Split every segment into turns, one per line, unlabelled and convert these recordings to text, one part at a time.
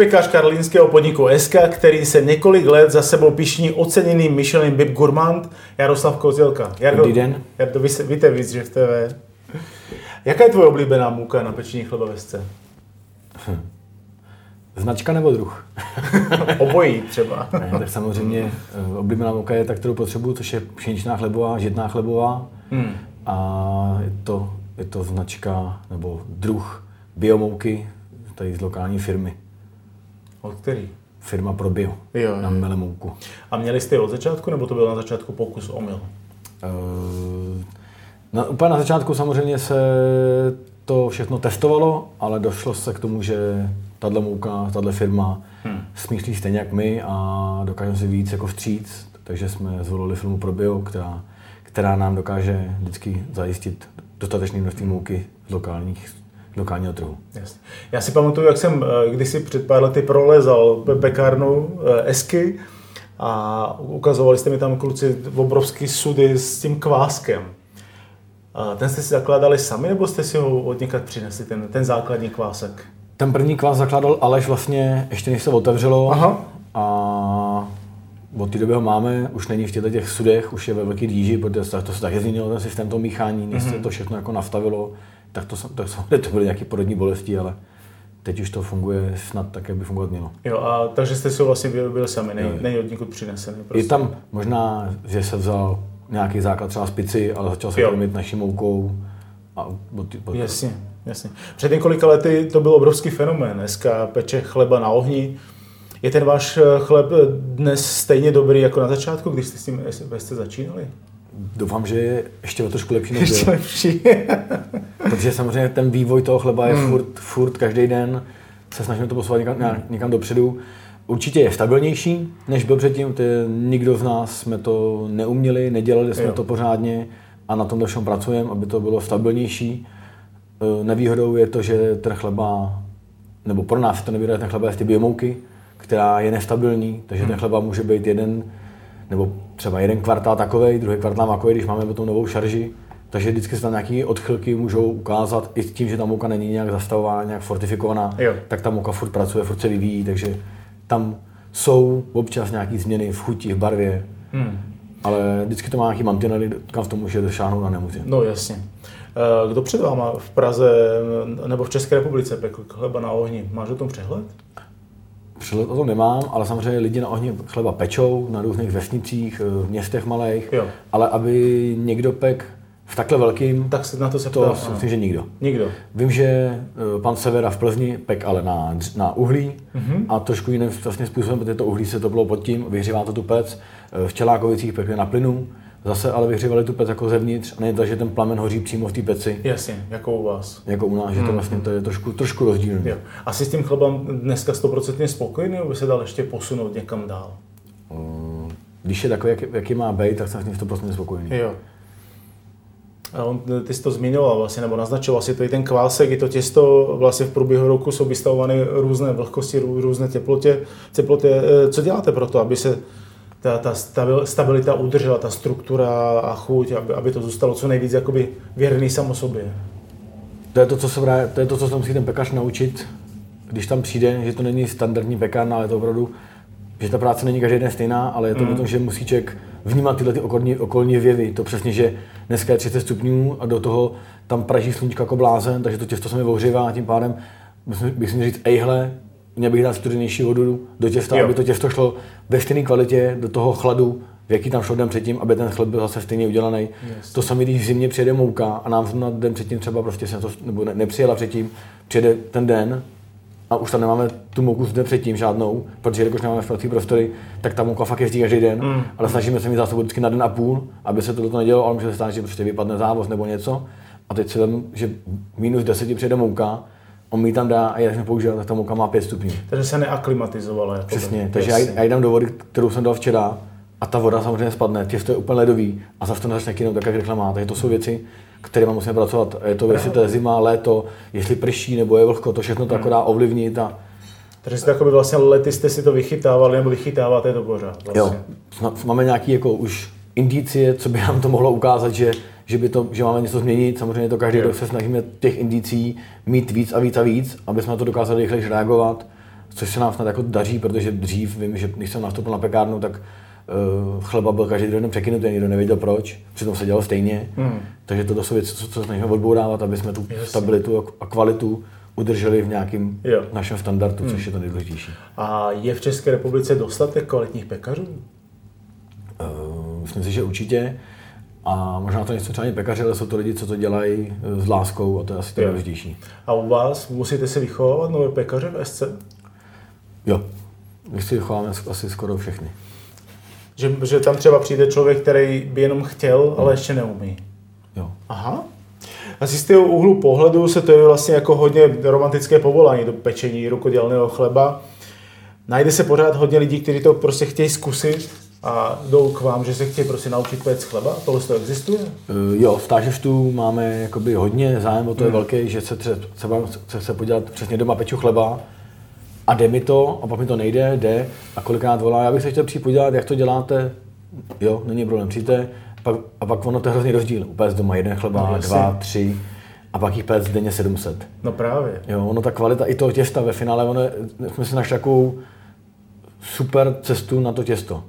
Pekař karlínského podniku SK, který se několik let za sebou pišní oceněný Michelin Bib Gourmand, Jaroslav Kozelka. Jardo,
Dobrý den.
Jardo, vy se, víte víc, že v TV. Jaká je tvoje oblíbená mouka na pečení chlebavesce?
Značka nebo druh?
Obojí třeba.
Ne, tak samozřejmě eh, oblíbená mouka je ta, kterou potřebuju, což je pšeničná chlebová, žitná chlebová.
Hmm.
A je to, je to značka nebo druh biomouky tady z lokální firmy.
Od který?
Firma pro bio
Jo,
na melemouku.
A měli jste ji od začátku, nebo to byl na začátku pokus omyl?
Eh, Na, úplně na začátku samozřejmě se to všechno testovalo, ale došlo se k tomu, že tahle mouka, tahle firma
Hmm.
smýšlí stejně jak my a dokáže si víc jako vstříc, takže jsme zvolili firmu ProBio, která, která nám dokáže vždycky zajistit dostatečné množství mouky z lokálních, lokálního trhu.
Jasně. Já si pamatuju, jak jsem eh, kdysi před pár lety prolezal pe- pekárnu eh, Esky a ukazovali jste mi tam kluci obrovský sudy s tím kváskem. A ten jste si zakládali sami, nebo jste si ho od někad přinesli, ten, ten základní kvásek?
Ten první kvás zakládal Aleš vlastně ještě než se otevřelo
Aha.
a od té doby ho máme, už není v těchto těch sudech, už je ve velký dýži, protože to, se taky změnilo ten systém toho míchání, než se to všechno jako nastavilo, tak to, tak samozřejmě to byly nějaké porodní bolesti, ale teď už to funguje snad tak, jak by fungovat mělo.
Jo, a takže jste si ho vlastně vyrobil sami,
jo.
není od někud přinesený.
Je
Prostě.
tam možná, že se vzal nějaký základ třeba z pici, ale začal se krmit naší moukou. A ty- od,
Jasně, jasně. Před několika lety to byl obrovský fenomén. Dneska peče chleba na ohni. Je ten váš eh, chleb dnes stejně dobrý jako na začátku, když jste s tím jste začínali?
Doufám, že je ještě o trošku lepší než
Ještě lepší.
Protože samozřejmě ten vývoj toho chleba je
Hmm.
furt, furt každý den, se snažíme to posouvat někam, nějak- někam dopředu. Určitě je stabilnější, než byl předtím. To je, nikdo z nás jsme to neuměli, nedělali jsme
Jo.
to pořádně a na tom všem pracujeme, aby to bylo stabilnější. E, Nevýhodou je to, že ten chleba, nebo pro nás to nevýhoda, ten chleba je z ty biomouky, která je nestabilní, takže ten chleba může být jeden, nebo třeba jeden kvartál takový, druhý kvartál takový, když máme potom novou šarži, takže vždycky se tam nějaké odchylky můžou ukázat i s tím, že ta mouka není nějak zastavovaná, nějak fortifikovaná,
Jo.
tak ta mouka furt pracuje, furt se vyvíjí, takže tam jsou občas nějaké změny v chuti, v barvě,
Hmm.
ale vždycky to má nějaký mantinely, kam v tom může došáhnout a nemusí.
No jasně. Eh, Kdo před váma v Praze nebo v České republice pekl chleba na ohni? Máš o tom přehled?
Přehled o tom nemám, ale samozřejmě lidi na ohni chleba pečou na různých vesnicích, eh, v městech malých,
Jo.
ale aby někdo pek v takhle velkým,
Tak se na to se
to
ptám.
si
ano.
myslím, že nikdo.
Nikdo.
Vím, že eh, pan Severa v Plzni pek ale na, na uhlí
Mhm.
a trošku jiným vlastně způsobem, protože to uhlí se to bylo pod tím, vyhřívá to tu pec. Eh, V Čelákovicích pekli na plynu, zase ale vyhřívali tu pec jako zevnitř a není to, že ten plamen hoří přímo v té peci,
Jasně, jako u vás.
jako u nás, že to vlastně to je trošku, trošku rozdílné.
Jo. Asi s tím chlebem dneska 100% spokojený, nebo by se dal ještě posunout někam dál?
Eh, Když je takový, jak, jaký má být, tak jsem s ním 100% spokojený.
Jo. A on, ty jsi to zmiňoval vlastně, nebo naznačoval si to i ten kvásek, i to těsto vlastně v průběhu roku jsou vystavovány různé vlhkosti, rů- různé teplotě. teplotě. Eh, Co děláte pro to, aby se ta, ta stabil- stabilita udržela, ta struktura a chuť, aby, aby to zůstalo co nejvíc jakoby věrný samo sobě?
To je to, co se, vrá- to je to, co se musí ten pekař naučit, když tam přijde, že to není standardní pekárna, ale je to opravdu, že ta práce není každý den stejná, ale je to
Mm.
o tom, že musí člověk vnímat tyhle ty okolní, okolní věvy. To přesně, že dneska je 30 stupňů a do toho tam praží sluníčko jako blázen, takže to těsto se mi ohřívá a tím pádem musím- bych si měl říct, ejhle, měl bych dát studenější vodu do těsta,
Jo.
aby to těsto šlo ve stejné kvalitě do toho chladu, v jaký tam šlo den předtím, aby ten chleb byl zase stejně udělaný.
Jasně.
To samé, když v zimě přijede mouka a nám zrovna den předtím třeba prostě se to, nebo ne, nepřijela předtím, přijede ten den a už tam nemáme tu mouku z den předtím žádnou, protože jakož nemáme sprací prostory, tak ta mouka fakt jezdí každý den,
Mm.
ale snažíme se mít zásobu vždycky na den a půl, aby se to nedělo, ale může se stát, že prostě vypadne závoz nebo něco. A teď se tam, že minus 10 přijede mouka on mi tam dá a já jsem použil, tak ta mouka má 5 stupňů.
Takže se neaklimatizovala. Jako
Přesně, takže já, já dám do vody, kterou jsem dal včera a ta voda samozřejmě spadne, těsto je úplně ledový a zase to nezačne kynout tak, jak má. Takže to jsou věci, kterými musíme pracovat. Je to, jestli to je zima, léto, jestli prší nebo je vlhko, to všechno to
Hmm.
akorát ovlivnit a
Takže jste jakoby vlastně lety jste si to vychytávali nebo vychytáváte to pořád. Vlastně.
jo, máme nějaký jako už indicie, co by nám to mohlo ukázat, že, že, by to, že máme něco změnit. Samozřejmě to každý rok se snažíme těch indicí mít víc a víc a víc, aby jsme na to dokázali rychleji reagovat, což se nám snad jako daří, protože dřív vím, že když jsem nastoupil na pekárnu, tak chleba byl každý den překynutý, nikdo nevěděl proč, přitom se dělal stejně.
Hmm.
Takže toto jsou věci, co, co se snažíme odbourávat, aby jsme tu
Jasně.
stabilitu a kvalitu udrželi v nějakém našem standardu, což je to nejdůležitější.
A je v České republice dostatek kvalitních pekařů?
Uh, myslím si, že určitě. A možná to nejsou třeba ani pekaři, ale jsou to lidi, co to dělají eh, s láskou a to je asi to nejdůležitější.
A u vás musíte se vychovávat nové pekaře v SC?
Jo. My si chováme asi skoro všechny.
Že, že tam třeba přijde člověk, který by jenom chtěl, ale ještě neumí.
Jo.
Aha. Asi z toho úhlu pohledu se to je vlastně jako hodně romantické povolání do pečení rukodělného chleba. Najde se pořád hodně lidí, kteří to prostě chtějí zkusit a jdou k vám, že se chtějí prostě naučit péct chleba. Tohle to existuje?
Eh, Jo, v tážeštů máme jakoby hodně zájem o to
Hmm.
je velký, že se tře- třeba chce se podívat přesně doma peču chleba a jde mi to a pak mi to nejde, jde a kolikrát volá, já bych se chtěl přijít podívat, jak to děláte, jo, není problém, přijďte pak, a pak ono to je hrozný rozdíl, upéct doma jeden chleba,
No,
dva, tři a pak jich péct denně 700.
No právě.
Jo, ono ta kvalita i toho těsta ve finále, ono je, jsme si našli takovou super cestu na to těsto.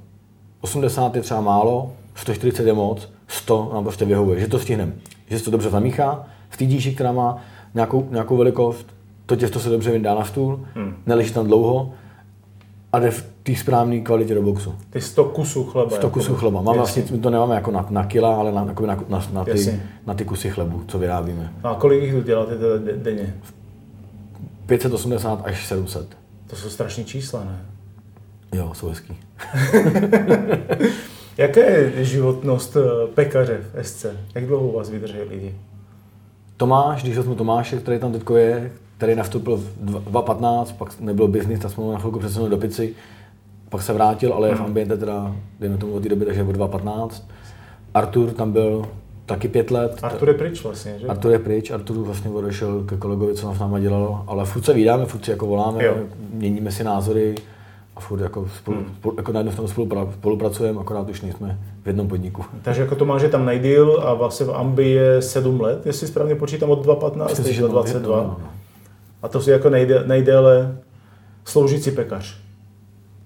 80 je třeba málo, 140 je moc, 100 nám prostě vyhovuje, že to stihneme. Že se to dobře zamíchá, v té díši, která má nějakou, nějakou velikost, to těsto se dobře vyndá na stůl,
Hmm.
neleží tam dlouho a jde v té správné kvalitě do boxu.
Ty 100 kusů chleba.
100
jako
kusů
by.
chleba. Máme
Jasně.
vlastně, my to nemáme jako na, na kila, ale na, na, na, na, ty, na ty kusy chlebu, co vyrábíme.
No a kolik jich tu děláte teda de- denně?
580 až 700.
To jsou strašné čísla, ne?
Jo, jsou hezký.
Jaká je životnost eh, pekaře v SC? Jak dlouho u vás vydrží lidi?
Tomáš, když vezmu Tomáše, který tam teď je, který nastoupil v dva- 2015, pak nebyl biznis, tak jsme ho na chvilku přesunuli do pici, pak se vrátil, ale je v ambiente teda, dejme tomu od té doby, takže od 2015. Artur tam byl taky pět let.
Artur je pryč vlastně, že?
Artur je pryč, Artur vlastně odešel ke kolegovi, co nám s náma dělal, ale furt se vídáme, furt si jako voláme,
Jo.
měníme si názory furt jako, spolu,
Hmm.
spolu, jako na jednu stranu spolupra, spolupracujeme, akorát už nejsme v jednom podniku.
Takže jako Tomáš je tam nejdýl a vlastně v Ambi je 7 let, jestli správně počítám od 2015
Myslím si,
teď
že
do
to-
22.
no, no, no.
A to je jako nejdé, nejdéle sloužící pekař.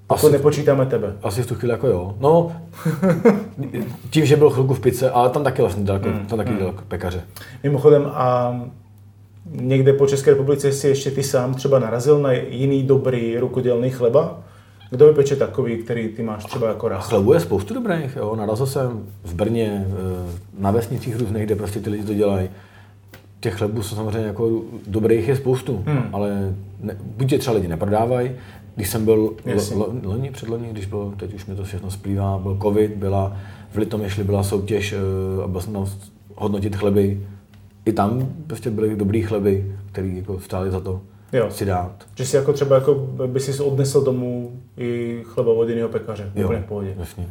Pokud
Asi-
nepočítáme tebe.
Asi v tu chvíli jako jo. No, tím, že byl chvilku v pice, ale tam taky vlastně daleko,
Hmm,
tam taky daleko pekaře.
Mimochodem a někde po České republice si ještě ty sám třeba narazil na jiný dobrý rukodělný chleba? Kdo vypeče takový, který ty máš třeba jako rád?
chlebu je spoustu dobrých, jo. Narazil jsem v Brně, eh, na vesnicích různých, kde prostě ty lidi to dělají. Těch chlebů jsou samozřejmě jako dobrých je spoustu,
Hmm.
ale ne, buď je třeba lidi neprodávají, když jsem byl loni, předloni, když byl, teď už mi to všechno splývá, byl covid, byla v Litomyšli byla soutěž eh, a byl jsem tam hodnotit chleby. I tam prostě byly dobrý chleby, který jako stály za to
Jo.
si dát.
Že si jako třeba jako by si odnesl domů i chleba od jiného pekaře. Úplně v pohodě.
jasně.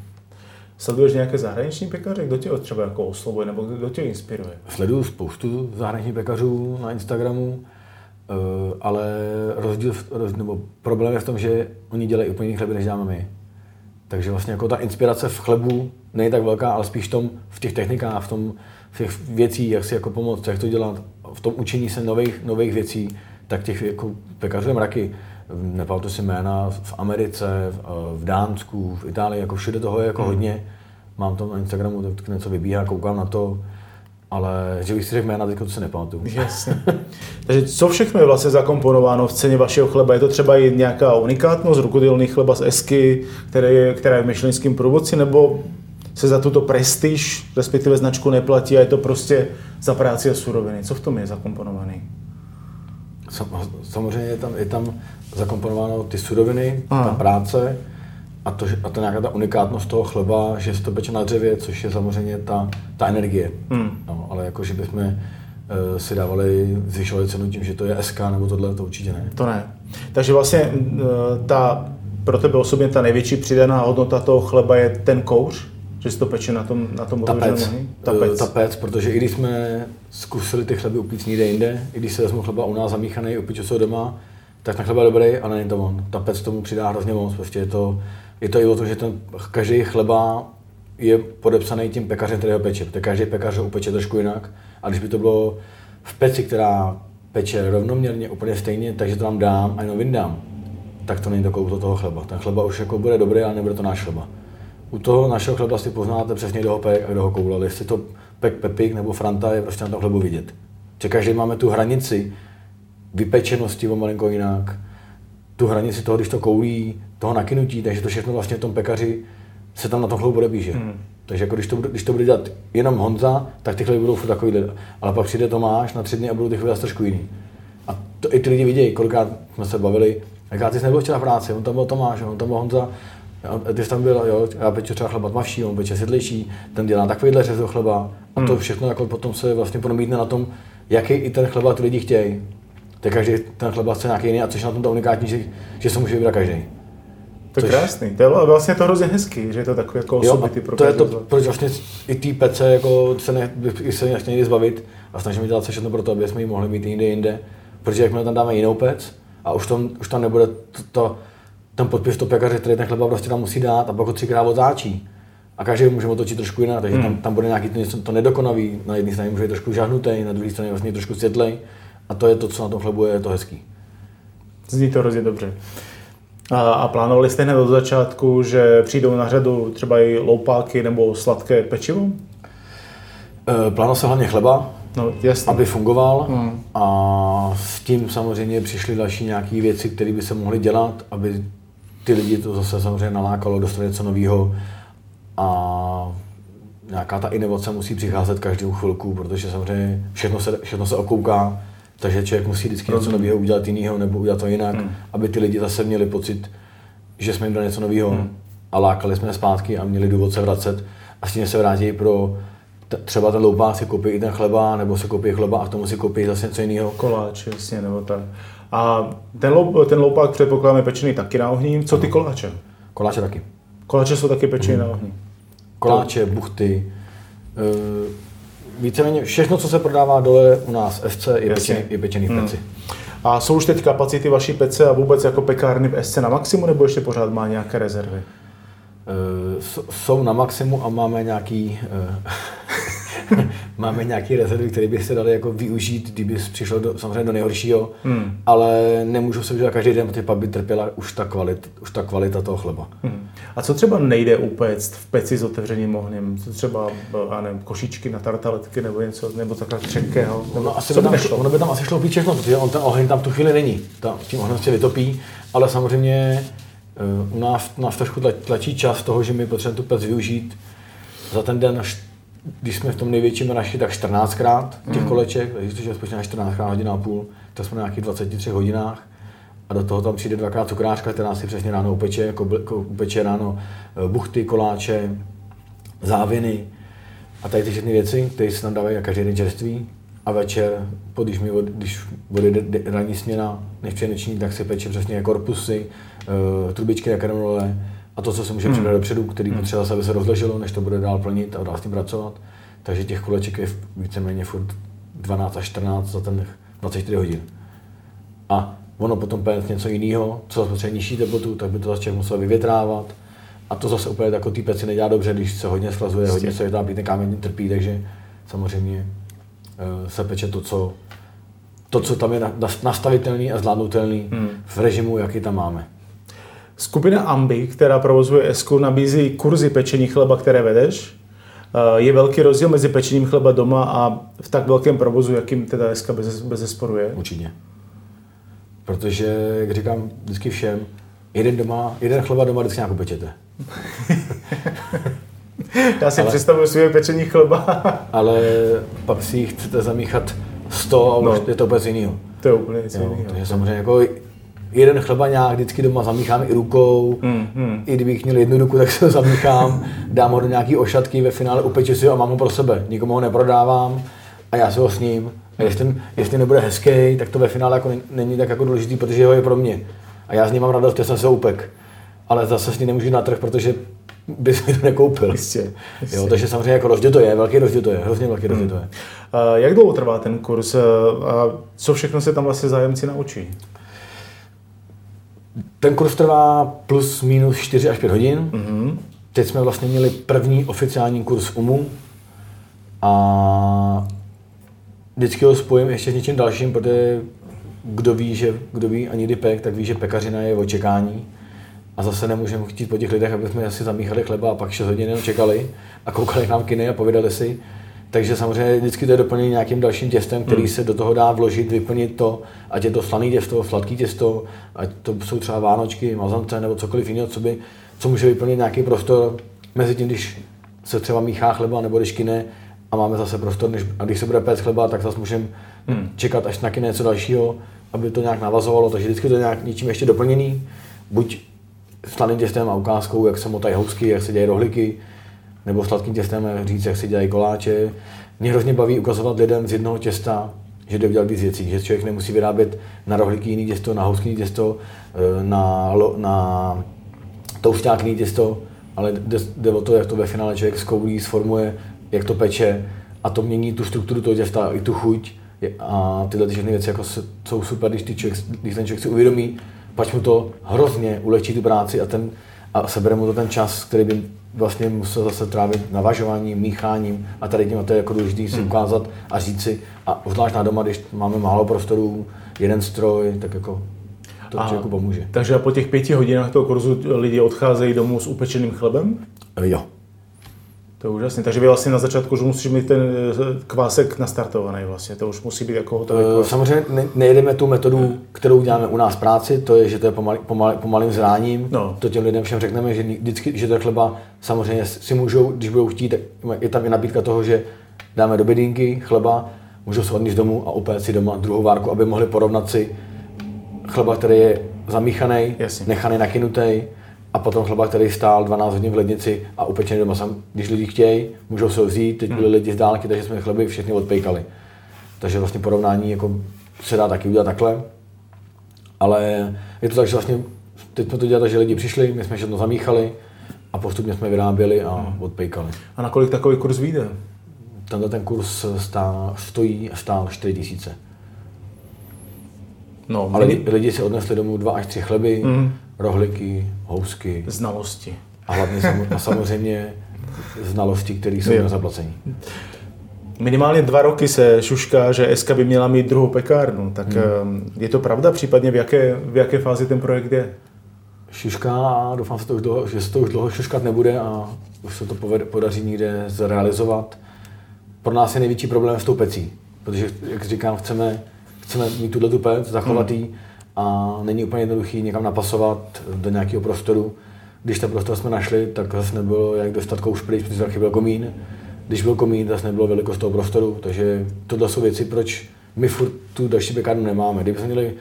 Sleduješ nějaké zahraniční pekaře? Kdo tě třeba jako oslovuje nebo kdo tě inspiruje?
Sleduju spoustu zahraničních pekařů na Instagramu, eh, ale rozdíl, v- roz, nebo problém je v tom, že oni dělají úplně jiný chleby, než děláme my. Takže vlastně jako ta inspirace v chlebu není tak velká, ale spíš v, tom, v těch technikách, v, tom, v těch věcí, jak si jako pomoct, jak to dělat, v tom učení se nových, nových věcí, tak těch jako pekařů je mraky. Nepamatuji si jména v Americe, v, v Dánsku, v Itálii, jako všude toho je jako hodně. Mám to na Instagramu, tak něco vybíhá, koukám na to, ale že bych si řekl jména, teď to si nepamatuju.
Jasně. Takže co všechno je vlastně zakomponováno v ceně vašeho chleba? Je to třeba i nějaká unikátnost, rukodělný chleba z Esky, které je, která je v myšlenským průvodci, nebo se za tuto prestiž, respektive značku neplatí a je to prostě za práci a suroviny? Co v tom je zakomponovaný?
Sam- Samozřejmě je tam, je tam zakomponováno ty suroviny,
Aha.
ta práce a to, a to nějaká ta unikátnost toho chleba, že se to peče na dřevě, což je samozřejmě ta, ta energie.
Hmm.
No, ale jako, že bychom eh, si dávali, zvyšovali cenu tím, že to je SK nebo tohle, to určitě ne.
To ne. Takže vlastně eh, ta, pro tebe osobně ta největší přidaná hodnota toho chleba je ten kouř? Že se to peče na tom, na tom
Ta pec,
ohni?
ta pec. ta pec, protože i když jsme zkusili ty chleby upít někde jinde, i když se vezmu chleba u nás zamíchaný, upít co doma, tak ten chleba je dobrý, ale není to on. Ta pec tomu přidá hrozně moc. Prostě je to, je to i o tom, že ten, každý chleba je podepsaný tím pekařem, který ho peče. Protože každý pekař ho upeče trošku jinak. A když by to bylo v peci, která peče rovnoměrně úplně stejně, takže to tam dám a jenom vyndám, tak to není to kouzlo toho chleba. Ten chleba už jako bude dobrý, ale nebude to náš chleba. U toho našeho chleba si poznáte přesně, kdo ho pek a kdo ho koulal. Jestli to pek Pepik nebo Franta je prostě na tom chlebu vidět. Že každý máme tu hranici vypečenosti o malinko jinak, tu hranici toho, když to koulí, toho nakynutí, takže to všechno vlastně v tom pekaři se tam na tom chlebu bude bíže. Hmm. Takže jako když to, bude, když to bude dělat jenom Honza, tak ty chleby budou furt takový, ale pak přijde Tomáš na tři dny a budou ty chleby trošku jiný. A to i ty lidi vidějí, kolikrát jsme se bavili, jaká ty jsi nebyl včera v práci, on tam byl Tomáš, on tam byl Honza, a ty jsi tam byl, jo, já peču třeba chleba tmavší, on peče světlejší, ten dělá takovýhle řez chleba a to
Hmm.
všechno jako potom se vlastně promítne na tom, jaký i ten chleba ty lidi chtějí. Tak každý ten chleba chce nějaký jiný a což je na tom to unikátní, že, že se může vybrat každý.
To je
Což-
krásný. To je vlastně to hrozně hezký, že je to takový jako
Jo,
osobity
a
pro
to je to, proč vlastně i té pece jako se, ne, se nechtěli někdy zbavit a snažíme dělat všechno pro to, aby jsme ji mohli mít jinde jinde. Protože jakmile tam dáme jinou pec a už tam, už tam nebude to, to, ten podpis to pekaře, který ten chleba prostě tam musí dát a pak ho třikrát otáčí. A každý může otočit trošku jinak, takže tam, tam bude nějaký to, něco, to nedokonavý, na jedné straně může být trošku žahnutý, na druhé straně vlastně trošku světlej. A to je to, co na tom chlebu je, je to hezký.
Zní to hrozně dobře. A, a plánovali jste hned od začátku, že přijdou na řadu třeba i loupáky nebo sladké pečivo?
E, plánoval se hlavně chleba,
No, jasně.
aby fungoval
Hmm.
a s tím samozřejmě přišly další nějaké věci, které by se mohly dělat, aby ty lidi to zase samozřejmě nalákalo, dostali něco nového a nějaká ta inovace musí přicházet každou chvilku, protože samozřejmě všechno se, všechno se okouká, takže člověk musí vždycky něco nového udělat jiného nebo udělat to jinak,
Hmm.
aby ty lidi zase měli pocit, že jsme jim dali něco nového a lákali jsme je zpátky a měli důvod se vracet a s tím se vrátí pro t- třeba ten loupák si koupí i ten chleba, nebo se koupí chleba a k tomu si koupí zase něco jiného.
Koláč, jasně, nebo tak. A ten, loup, ten loupák předpokládám je pečený taky na ohni. Co ty koláče?
Koláče taky.
Koláče jsou taky pečený na ohni.
Koláče, buchty, uh, víceméně všechno, co se prodává dole u nás SC, je pečený, je pečený v
Hmm.
peci.
A jsou už teď kapacity vaší pece a vůbec jako pekárny v SC na maximum, nebo ještě pořád má nějaké rezervy?
Eh, s- jsou na maximu a máme nějaký, eh, máme nějaký rezervy, které by se daly jako využít, kdyby přišlo do, samozřejmě do nejhoršího,
Hmm.
ale nemůžu se udělat každý den, protože by trpěla už ta, kvalit, už ta kvalita toho chleba.
Hmm. A co třeba nejde upéct v peci s otevřeným ohněm? Co třeba, já nevím, košičky na tartaletky nebo něco, nebo takhle křehkého? Nebo
No, asi by tam,
nešlo?
šlo, ono by tam asi šlo všechno, protože on ten oheň tam tu chvíli není. Ta, tím ohněm se vytopí, ale samozřejmě eh, u nás, nás trošku tla- tlačí čas toho, že my potřebujeme tu pec využít za ten den, když jsme v tom největším raši, tak 14krát těch
Mm.
koleček, takže když to spočítáme 14krát hodina a půl, tak jsme na nějakých 23 hodinách a do toho tam přijde dvakrát cukrářka, která si přesně ráno upeče, jako, jako upeče ráno eh, buchty, koláče, záviny a tady ty všechny věci, které se tam dávají na každý den čerství. A večer, po- když, mi, od- když odjede de- ranní směna, než přijde noční, tak se peče přesně korpusy, uh, trubičky na kremlole a to, co se může přidat dopředu, který potřeba zase, aby se rozleželo, než to bude dál plnit a dál s tím pracovat. Takže těch kuleček je víceméně furt 12 až 14 za ten 24 hodin. A ono potom péct něco jiného, co zase potřebuje nižší teplotu, tak by to zase člověk musel vyvětrávat. A to zase úplně jako ty peci nedělá dobře, když se hodně schlazuje, hodně se vytápí, ten kámen trpí, takže samozřejmě eh, se peče to, co, to, co tam je na- na- nastavitelný a zvládnutelný
Hmm.
v režimu, jaký tam máme.
Skupina Ambi, která provozuje Esku, nabízí kurzy pečení chleba, které vedeš. Eh, Je velký rozdíl mezi pečením chleba doma a v tak velkém provozu, jakým teda Eska bez, bez zesporu je?
Určitě. Protože, jak říkám vždycky všem, jeden, doma, jeden chleba doma vždycky nějak upečete.
Já si
Ale-
představuji své pečení chleba.
Ale pak si jich chcete zamíchat 100 a už
No.
je to úplně jiného.
to je úplně
Jo,
jiného.
takže samozřejmě jako jeden chleba nějak vždycky doma zamíchám i rukou.
Hmm, hmm.
I kdybych měl jednu ruku, tak se ho zamíchám, dám ho do nějaký ošatky, ve finále upeču si ho a mám ho pro sebe. Nikomu ho neprodávám a já si ho s ním A jestli, jestli nebude hezký, tak to ve finále jako není tak jako důležitý, protože ho je pro mě. A já z něj mám radost, že jsem se upek. Ale zase s ní nemůžu na trh, protože bys mi to nekoupil.
Jistě, jistě.
Jo, takže samozřejmě jako rozdíl to je, velký rozdíl to je, hrozně velký rozdíl to je.
A jak dlouho trvá ten kurz a co všechno se tam vlastně zájemci naučí?
Ten kurz trvá plus minus 4 až 5 hodin. Mm-hmm. Teď jsme vlastně měli první oficiální kurz UMU a vždycky ho spojím ještě s něčím dalším, protože kdo ví, že, kdo ví ani dipek, tak ví, že pekařina je v očekání. A zase nemůžeme chtít po těch lidech, aby jsme asi zamíchali chleba a pak 6 hodin čekali a koukali nám kiny a povídali si. Takže samozřejmě vždycky to je doplnění nějakým dalším těstem, který hmm. se do toho dá vložit, vyplnit to, ať je to slaný těsto, sladký těsto, ať to jsou třeba vánočky, mazance nebo cokoliv jiného, co, by, co může vyplnit nějaký prostor mezi tím, když se třeba míchá chleba nebo když kine a máme zase prostor, než, a když se bude péct chleba, tak zase můžeme hmm. čekat až na kine něco dalšího, aby to nějak navazovalo, takže vždycky to je nějak něčím ještě doplněný, buď slaným těstem a ukázkou, jak se motají housky, jak se dělají rohliky, nebo sladkým těstem říct, jak se dělají koláče. Mě hrozně baví ukazovat lidem z jednoho těsta, že jde udělat víc věcí, že člověk nemusí vyrábět na rohlíky jiný těsto, na housky jiný těsto, eh, na, na toušťák jiný těsto, ale jde, jde, o to, jak to ve finále člověk zkoulí, sformuje, jak to peče a to mění tu strukturu toho těsta i tu chuť a tyhle všechny věci jako jsou super, když, ty člověk, když ten člověk si uvědomí, pač mu to hrozně ulehčí tu práci a, ten, a sebere mu to ten čas, který by vlastně musel zase trávit navažováním, mícháním a tady tím a to je jako důležité si hmm. ukázat a říct si, a zvlášť na doma, když máme málo prostorů, jeden stroj, tak jako to a, člověku pomůže.
Takže po těch pěti hodinách toho kurzu lidi odcházejí domů s upečeným chlebem?
Jo.
To je úžasné. Takže vy vlastně na začátku už musíš mít ten eh, kvásek nastartovaný vlastně. To už musí být jako hotový
eh, kvásek. Samozřejmě ne, nejedeme tu metodu, kterou děláme u nás v práci, to je, že to je pomal, pomal, pomalým zráním. No. To těm lidem všem řekneme, že vždycky, že to chleba samozřejmě si můžou, když budou chtít, je tam i nabídka toho, že dáme do bedínky chleba, můžou se odníst domů a upéct si doma druhou várku, aby mohli porovnat si chleba, který je zamíchaný, nechaný nakynutý, a potom chleba, který stál 12 hodin v lednici a upečený doma sam. Když lidi chtějí, můžou se ho vzít, teď byli hmm. lidi z dálky, takže jsme chleby všechny odpejkali. Takže vlastně porovnání jako se dá taky udělat takhle. Ale je to tak, že vlastně teď jsme to dělali že lidi přišli, my jsme všechno zamíchali a postupně jsme vyráběli a hmm. odpejkali.
A na kolik takový kurz vyjde?
Tenhle ten kurz stál, stojí a stál 4 tisíce. No, Ale lidi, lidi si odnesli domů dva až tři chleby, mm rohliky, housky.
Znalosti.
A hlavně a samozřejmě znalosti, které jsou na zaplacení.
Minimálně dva roky se šušká, že SK by měla mít druhou pekárnu. Tak hmm. Ehm, je to pravda? Případně v jaké, v jaké fázi ten projekt je?
Šušká a doufám, že, to už dlouho, že se to už dlouho šuškat nebude a už se to povede, podaří někde zrealizovat. Pro nás je největší problém s tou pecí, protože, jak říkám, chceme, chceme mít tuhle tu pec, zachovat hmm a není úplně jednoduchý někam napasovat do nějakého prostoru. Když ten prostor jsme našli, tak zase nebylo jak dostat kouš pryč, protože taky byl komín. Když byl komín, zase nebylo velikost toho prostoru, takže tohle jsou věci, proč my furt tu další pekárnu nemáme. Kdyby jsme měli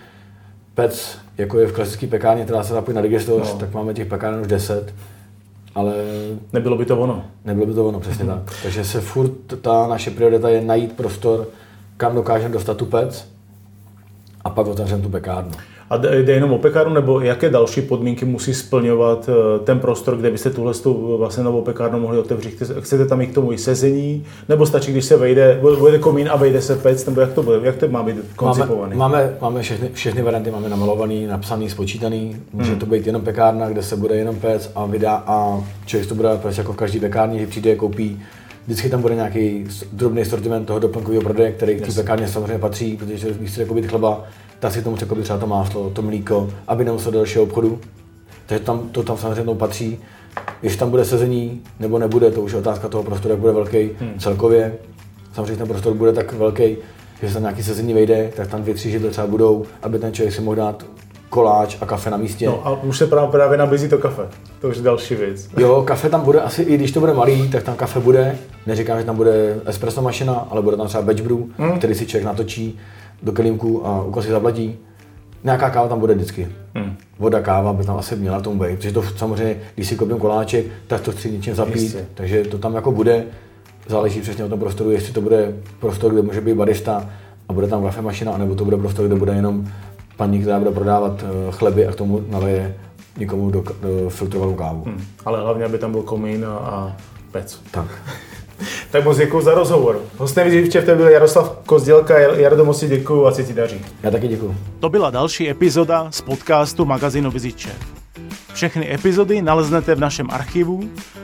pec, jako je v klasické pekárně, která se zapojí na digestos, no. tak máme těch pekáren už 10. Ale
nebylo by to ono.
Nebylo by to ono, přesně mm-hmm. tak. Takže se furt ta naše priorita je najít prostor, kam dokážeme dostat tu pec a pak otevřeme tu pekárnu.
A jde jenom o pekárnu, nebo jaké další podmínky musí splňovat eh, ten prostor, kde byste tuhle vlastně novou pekárnu mohli otevřít? Chcete tam i k tomu i sezení, nebo stačí, když se vejde, bude komín a vejde se pec, nebo jak to bude, jak to má být koncipovaný?
Máme, máme, máme všechny, všechny varianty, máme namalovaný, napsaný, spočítaný. Může hmm. to být jenom pekárna, kde se bude jenom pec a vydá a člověk to bude prostě jako v každý pekárně, že přijde, koupí Vždycky tam bude nějaký drobný sortiment toho doplňkového prodeje, který k té pekárně samozřejmě patří, protože když chce koupit chleba, tak si tomu řekl třeba to máslo, to mlíko, aby nemusel do dalšího obchodu. Takže tam, to tam samozřejmě patří. Když tam bude sezení nebo nebude, to už je otázka toho prostoru, jak bude velký hmm. celkově. Samozřejmě ten prostor bude tak velký, že se tam nějaký sezení vejde, tak tam dvě, tři židle třeba budou, aby ten člověk si mohl dát koláč a kafe na místě.
No a už se právě, právě nabízí to kafe. To už je další věc.
Jo, kafe tam bude asi, i když to bude malý, tak tam kafe bude. Neříkám, že tam bude espresso mašina, ale bude tam třeba batch brew, hmm. který si člověk natočí do kelímku a úkaz si zaplatí. Nějaká káva tam bude vždycky. Hmm. Voda, káva by tam asi měla tomu být, protože to samozřejmě, když si koupím koláček, tak to chci něčím zapít, Jistě. takže to tam jako bude. Záleží přesně o tom prostoru, jestli to bude prostor, kde může být barista a bude tam kafe mašina, anebo to bude prostor, kde bude jenom paní, která bude prodávat eh, chleby a k tomu naleje někomu do, do filtrovanou kávu. Hmm.
Ale hlavně, aby tam byl komín a, a pec.
Tak.
tak moc děkuji za rozhovor. Hostem v byl Jaroslav Kozdělka. Jardo, moc si děkuji a se ti daří.
Já taky děkuji.
To byla další epizoda z podcastu magazínu Viziče. Všechny epizody naleznete v našem archivu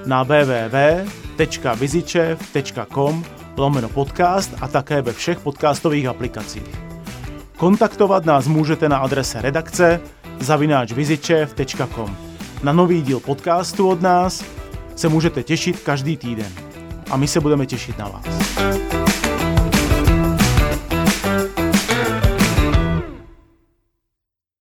na www.vizičev.com lomeno podcast a také ve všech podcastových aplikacích. Kontaktovat nás můžete na adrese redakce zavináčvizičev.com. Na nový díl podcastu od nás se můžete těšit každý týden. A my se budeme těšit na vás.